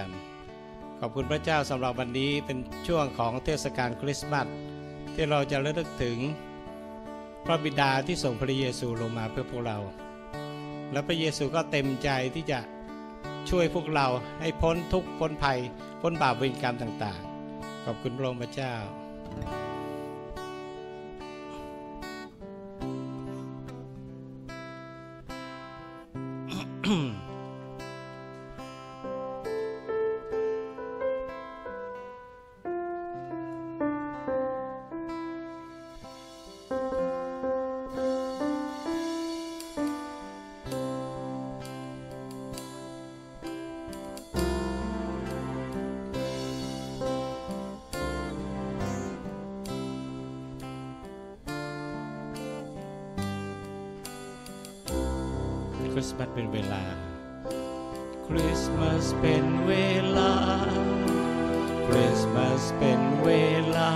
กันขอบคุณพระเจ้าสำหรับวันนี้เป็นช่วงของเทศกาลคริสต์มาสที่เราจะระลึกถึงพระบิดาที่ส่งพระเยซูลงมาเพื่อพวกเรา และพระเยซูก็เต็มใจที่จะช่วยพวกเราให้พ้นทุกข์พ้นภัย พ้นบาปเวรกรรมต่างๆ ขอบคุณพระองค์พระเจ้าค คริสต์มาสเป็นเวลา คริสต์มาสเป็นเวลา คริสต์มาสเป็นเวลา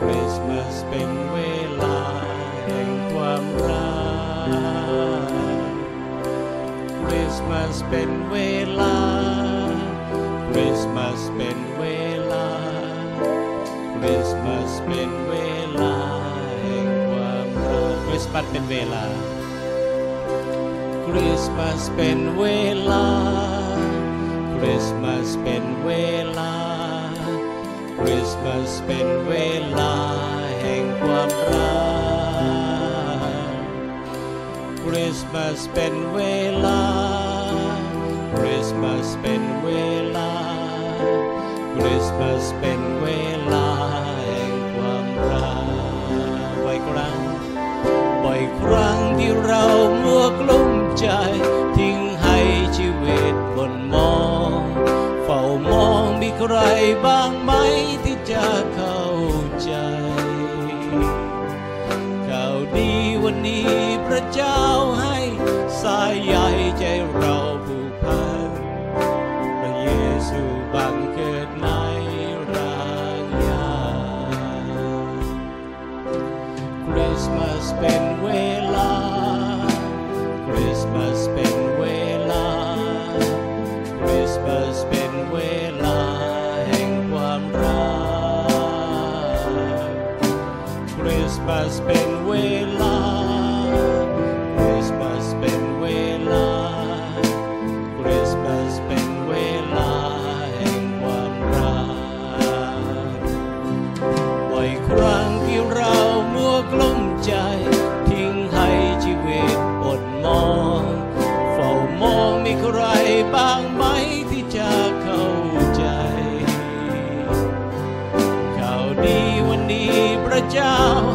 คริสต์มาสเป็นเวลาแห่งความรัก คริสต์มาสเป็นเวลา คริสต์มาสเป็นเวลา คริสต์มาสเป็นเวลาแห่งความรัก คริสต์มาสเป็นเวลา คริสต์มาสเป็นเวลา คริสต์มาสเป็นเวลา คริสต์มาสเป็นเวลาแห่งความรัก คริสต์มาสเป็นเวลา คริสต์มาสเป็นเวลา คริสต์มาสเป็นเวลาแห่งความรักไว้ครั้งบ่อยครั้งที่เรามัวกลุ้ม ใจ ทิ้งให้ชีวิตบนมอง เฝ้ามองมีใครบ้างไหมที่จะเข้าใจข่าวดีวันนี้พระเจ้าให้สายใยใจเรา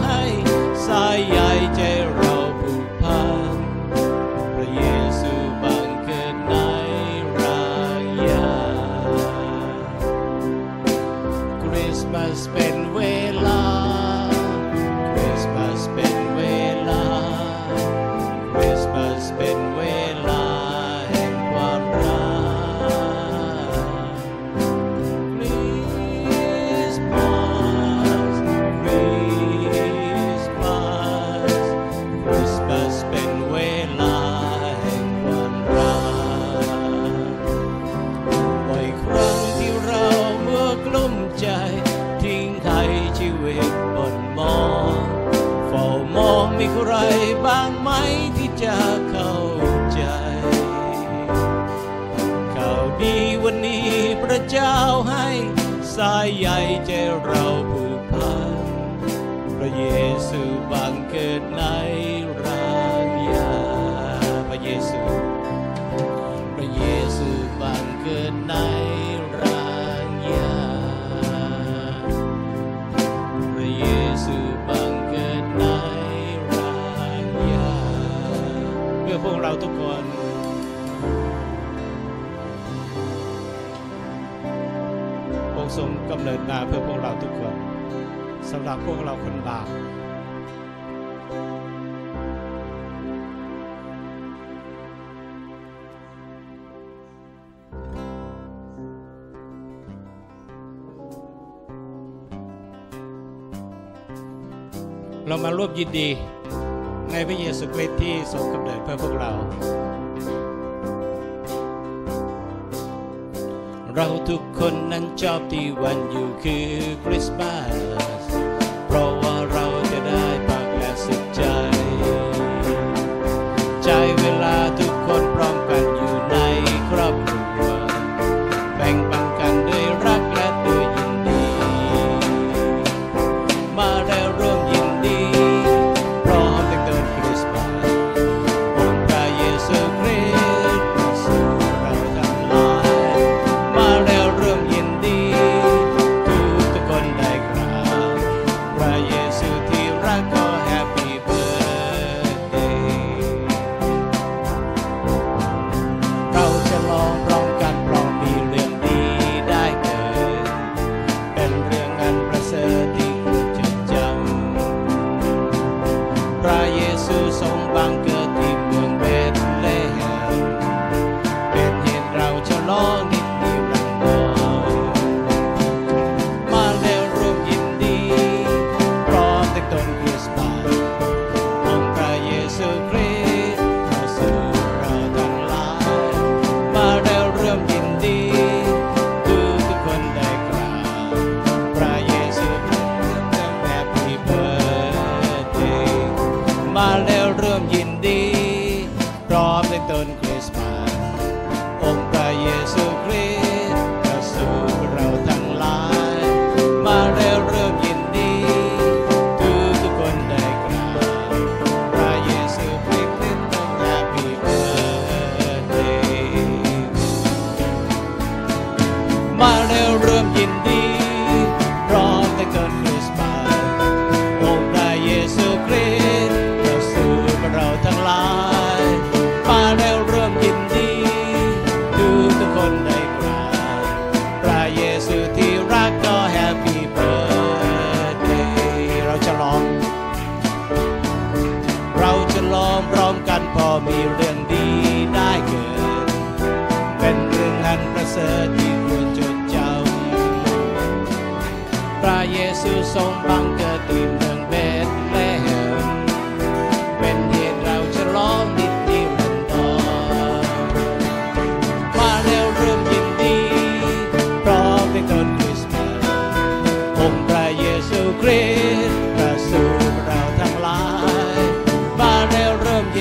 พร ชีวิตบนมองเฝ้ามองมีใครบ้างไหมที่จะเข้าใจ ข่าวดีวันนี้พระเจ้าให้สายใยใจเราผูกพันพระเยซูบังเกิดใน เนิดมาเพื่อพวกเราทุกคนสำหรับพวกเราคนบาปเรามาร่วมยินดีในพระเยซูคริสต์ที่ทรงกำเนิดเพื่อพวกเรา เราทุกคนนั้นชอบที่วันอยู่คือคริสต์มาส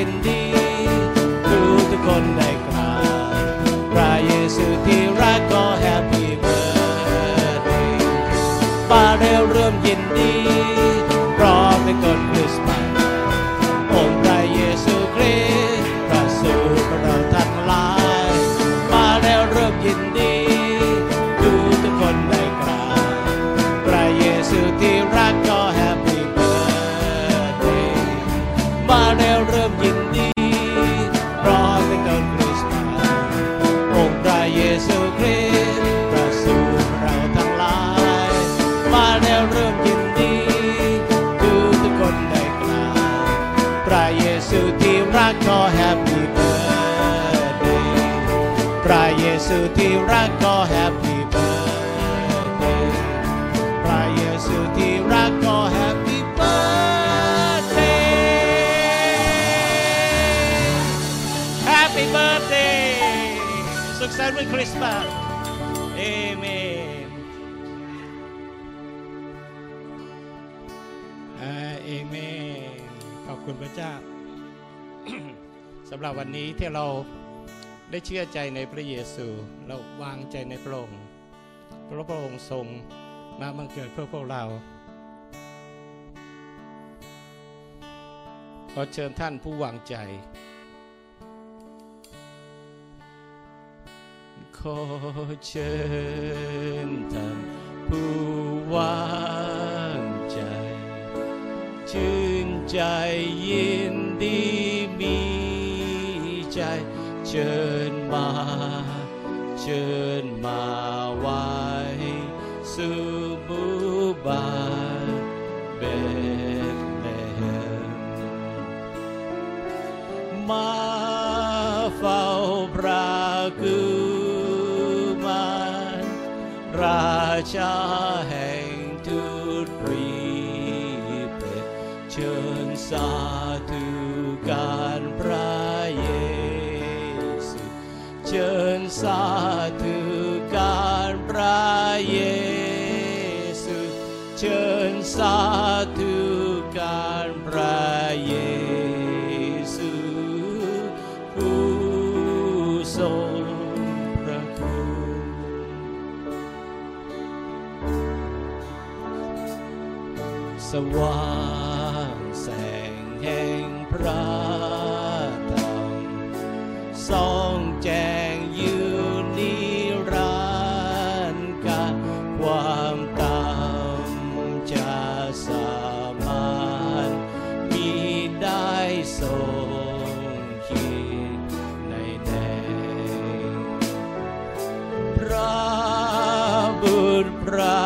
entendí ักก็ happy birthday พระเยซูที่รักก็ happy birthday พระเยซูที่รักก็ happy birthday happy birthday สุขสันต์วันคริสต์มาสเอเมนเอเมนขอบคุณพระเจ้า สำหรับวันนี้ที่เราได้เชื่อใจในพระเยซูเราวางใจในพระองค์เพราะพระองค์ทรงมาบังเกิดเพื่อพวกเรา ขอเชิญท่านผู้วางใจ ขอเชิญท่านผู้วางใจ ชื่นใจยิ เชิญมา เชิญมาไว้สู่บูบานเบธเลมมาเฝ้าพรคือมารราชาแห่ chân xa thứ can pra Giêsu chân xa thứ can pra Giêsu phú sông pra khu ดปรา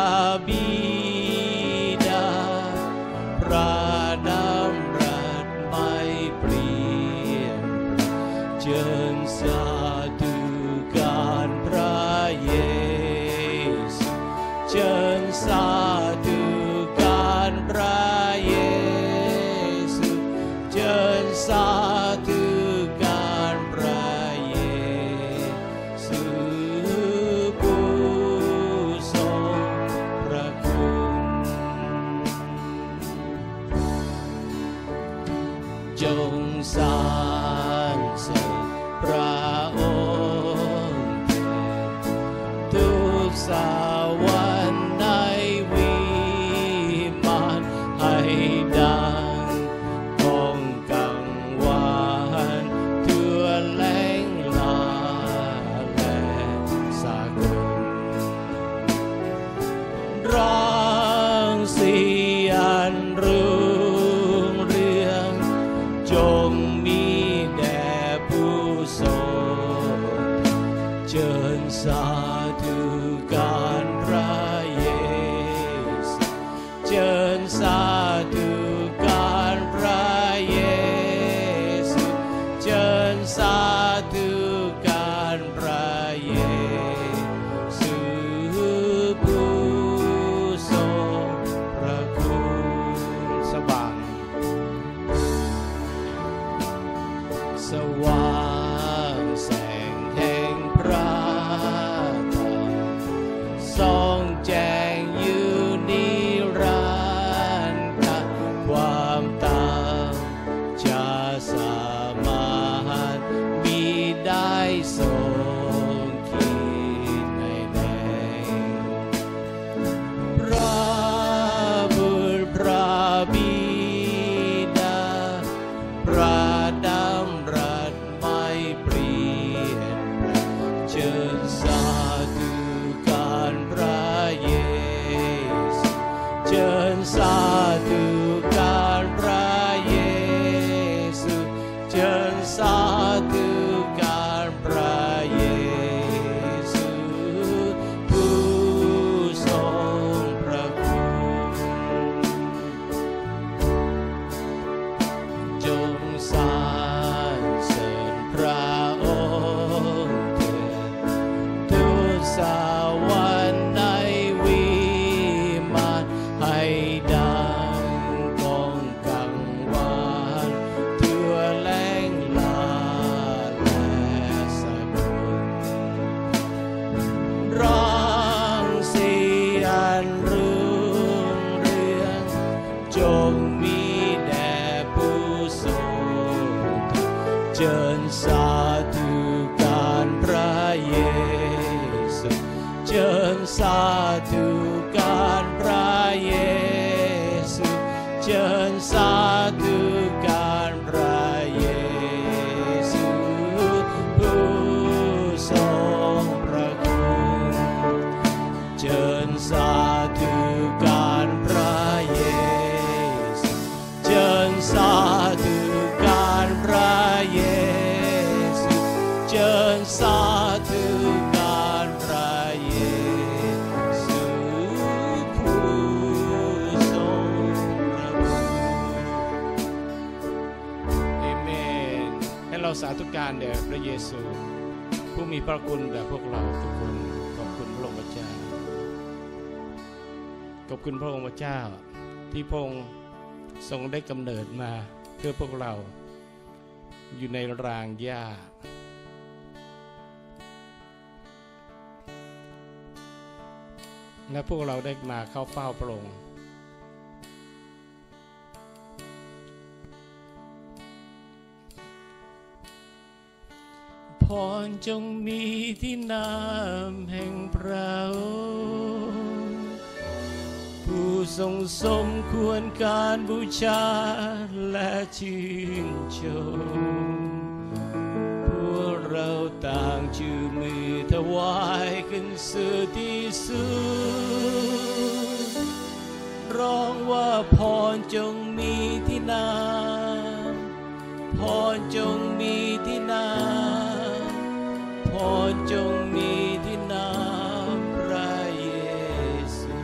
inside. สาธุการแด่พระเยซู ผู้มีพระคุณแด่พวกเราทุกคนขอบคุณพระองค์เจ้าขอบคุณพระองค์เจ้า ที่พงทรงได้กำเนิดมาเพื่อพวกเรา อยู่ในรางหญ้าและพวกเราได้มาเข้าเฝ้าพระองค์ พรจงมีที่น้ำแห่งพระองค์ผู้ทรงสมควรการบูชาและชื่นชม พวกเราต่างจูงมือถวายขึ้นสู่ที่สุดร้องว่าพรจงมีที่นาพรจงมีที่นาพ รจงมีที่นาพระเยซู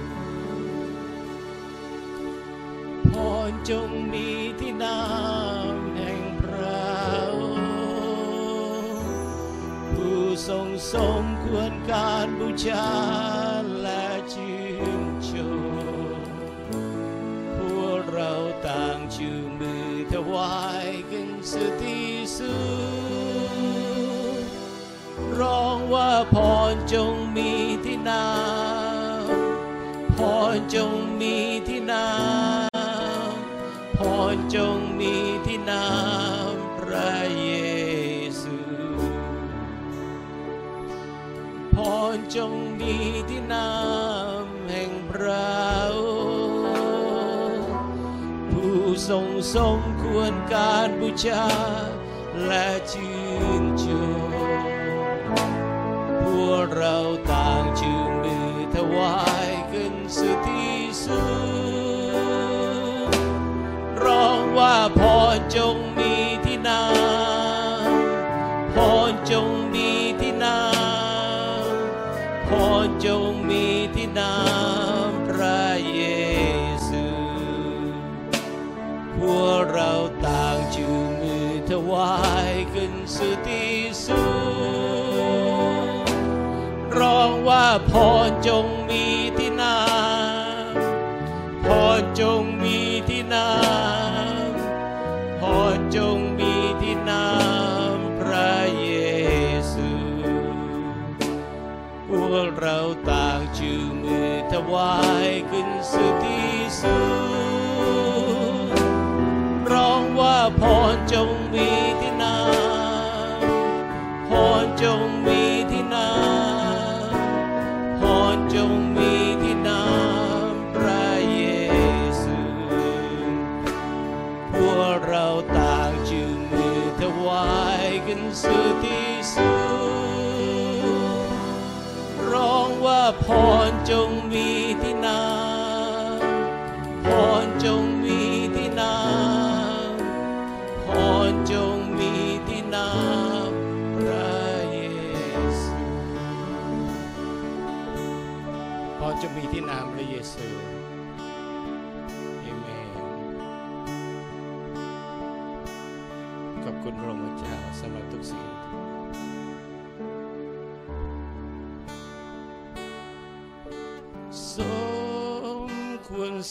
พรจงมีที่น้ำแห่งพระองค์ผู้ทรงสมควรการบูชาและชื่นชมพวกเราต่างชูมือถวายกันสุดที่สุด พรจงมีที่น้ำพรจงมีที่น้ำพรจงมีที่น้ำพระเยซูพรจงมีที่น้ำแห่งพระผู้ทรงสมควรการบูชาและชื่น เราต่างจึงมือถวายขึ้นสุดที่สุดร้องว่าพรจงมี พรจงมีที่นาพรจงมีที่นาพรจงมีที่นาพระเยซูพวกเราต่างจูงมือถวายขึ้นสู่ที่สุดร้องว่าพรจงมีที่นาพรจง จงมีที่นาพรจงมีที่นาพรจงมีที่นาพระเยซูพรจงมีที่นามพระเยซูเอเมนขอบคุณพระองค์เจ้าสำหรับทุกสิ่ง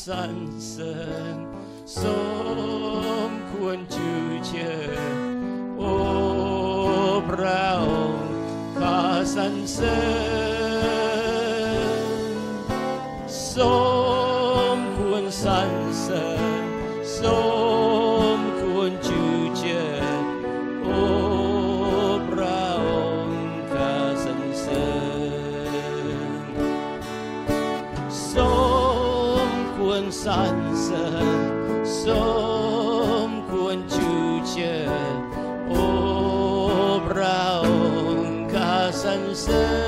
สรรเสริญสมควรชื่อเชิญโอ้พระองค์ข้าสรรเสริญา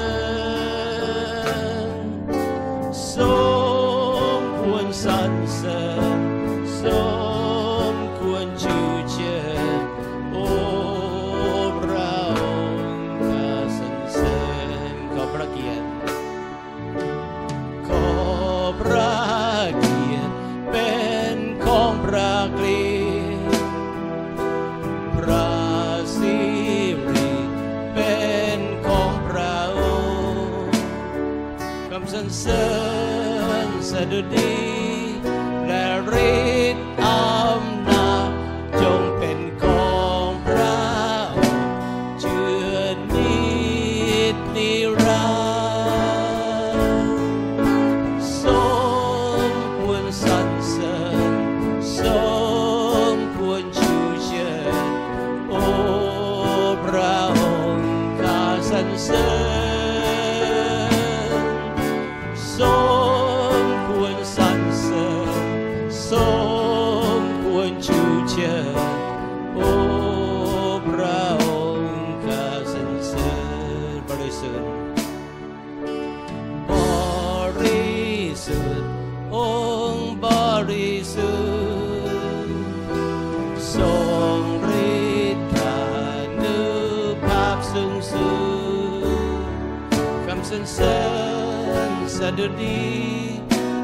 เสริญสดุดี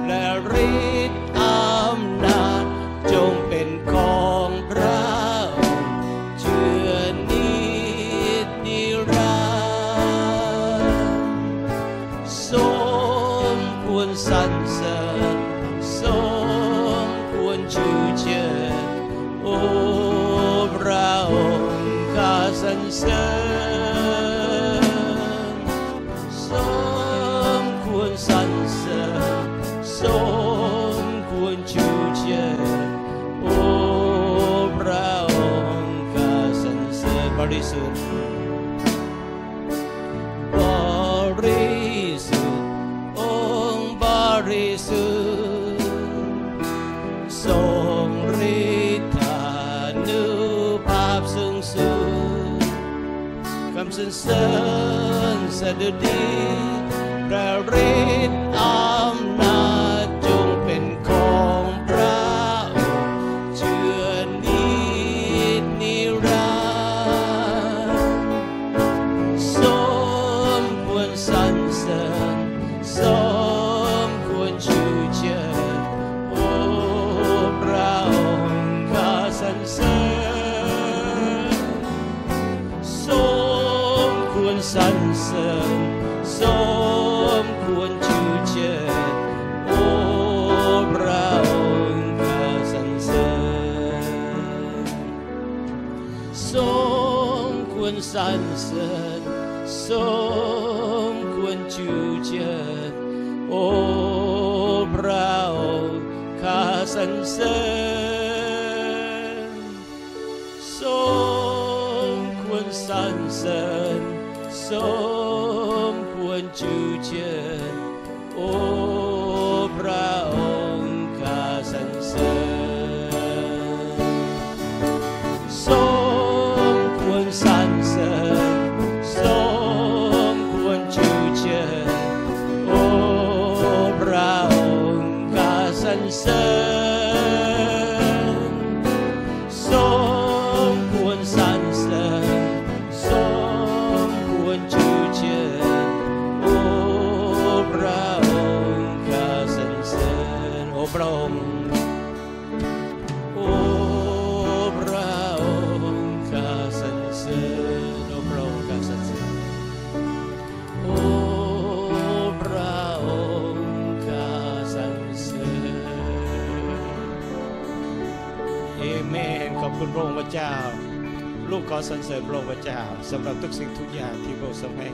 และฤทธิ์ บริสุทธิ์บริสุทธิ์องค์บริสุทธิ์ทรงฤทธานุภาพสูงสุดคำสรรเสริญสดุดีพระฤทธิ์ รสรรเสริญสมควรชูเชิญโอ้พระองค์ข้าสรรเสริญสมควรสรรเสริญสมควรชูเชิญโอ้พระองค์ข้าสรรเสริญสมควรสรรเสริญ สมค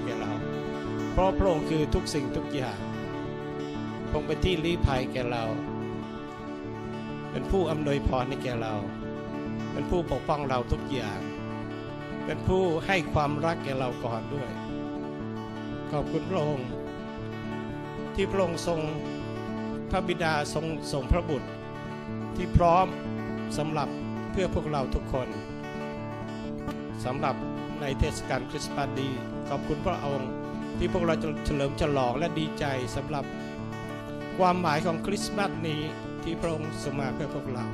แก่เรา เพราะพระองค์คือทุกสิ่งทุกอย่างพระองค์เป็นที่ลี้ภัยแก่เรา เป็นผู้อำนวยพรให้แก่เรา เป็นผู้ปกป้องเราทุกอย่าง เป็นผู้ให้ความรักแก่เราก่อนด้วย ขอบคุณพระองค์ที่พระองค์ทรงพระบิดาทรงส่งพระบุตร ที่พร้อมสำหรับเพื่อพวกเราทุกคนสำหรับ ในเทศกาลคริสต์มาสดีขอบคุณพระองค์ที่พวกเราจะเฉลิมฉลองและดีใจสำหรับความหมายของคริสต์มาสนี้ที่พระองค์ทรงมาเพื่อพวกเรา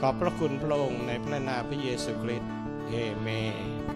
ขอบพระคุณพระองค์ในพระนามพระเยซูคริสต์เอเมน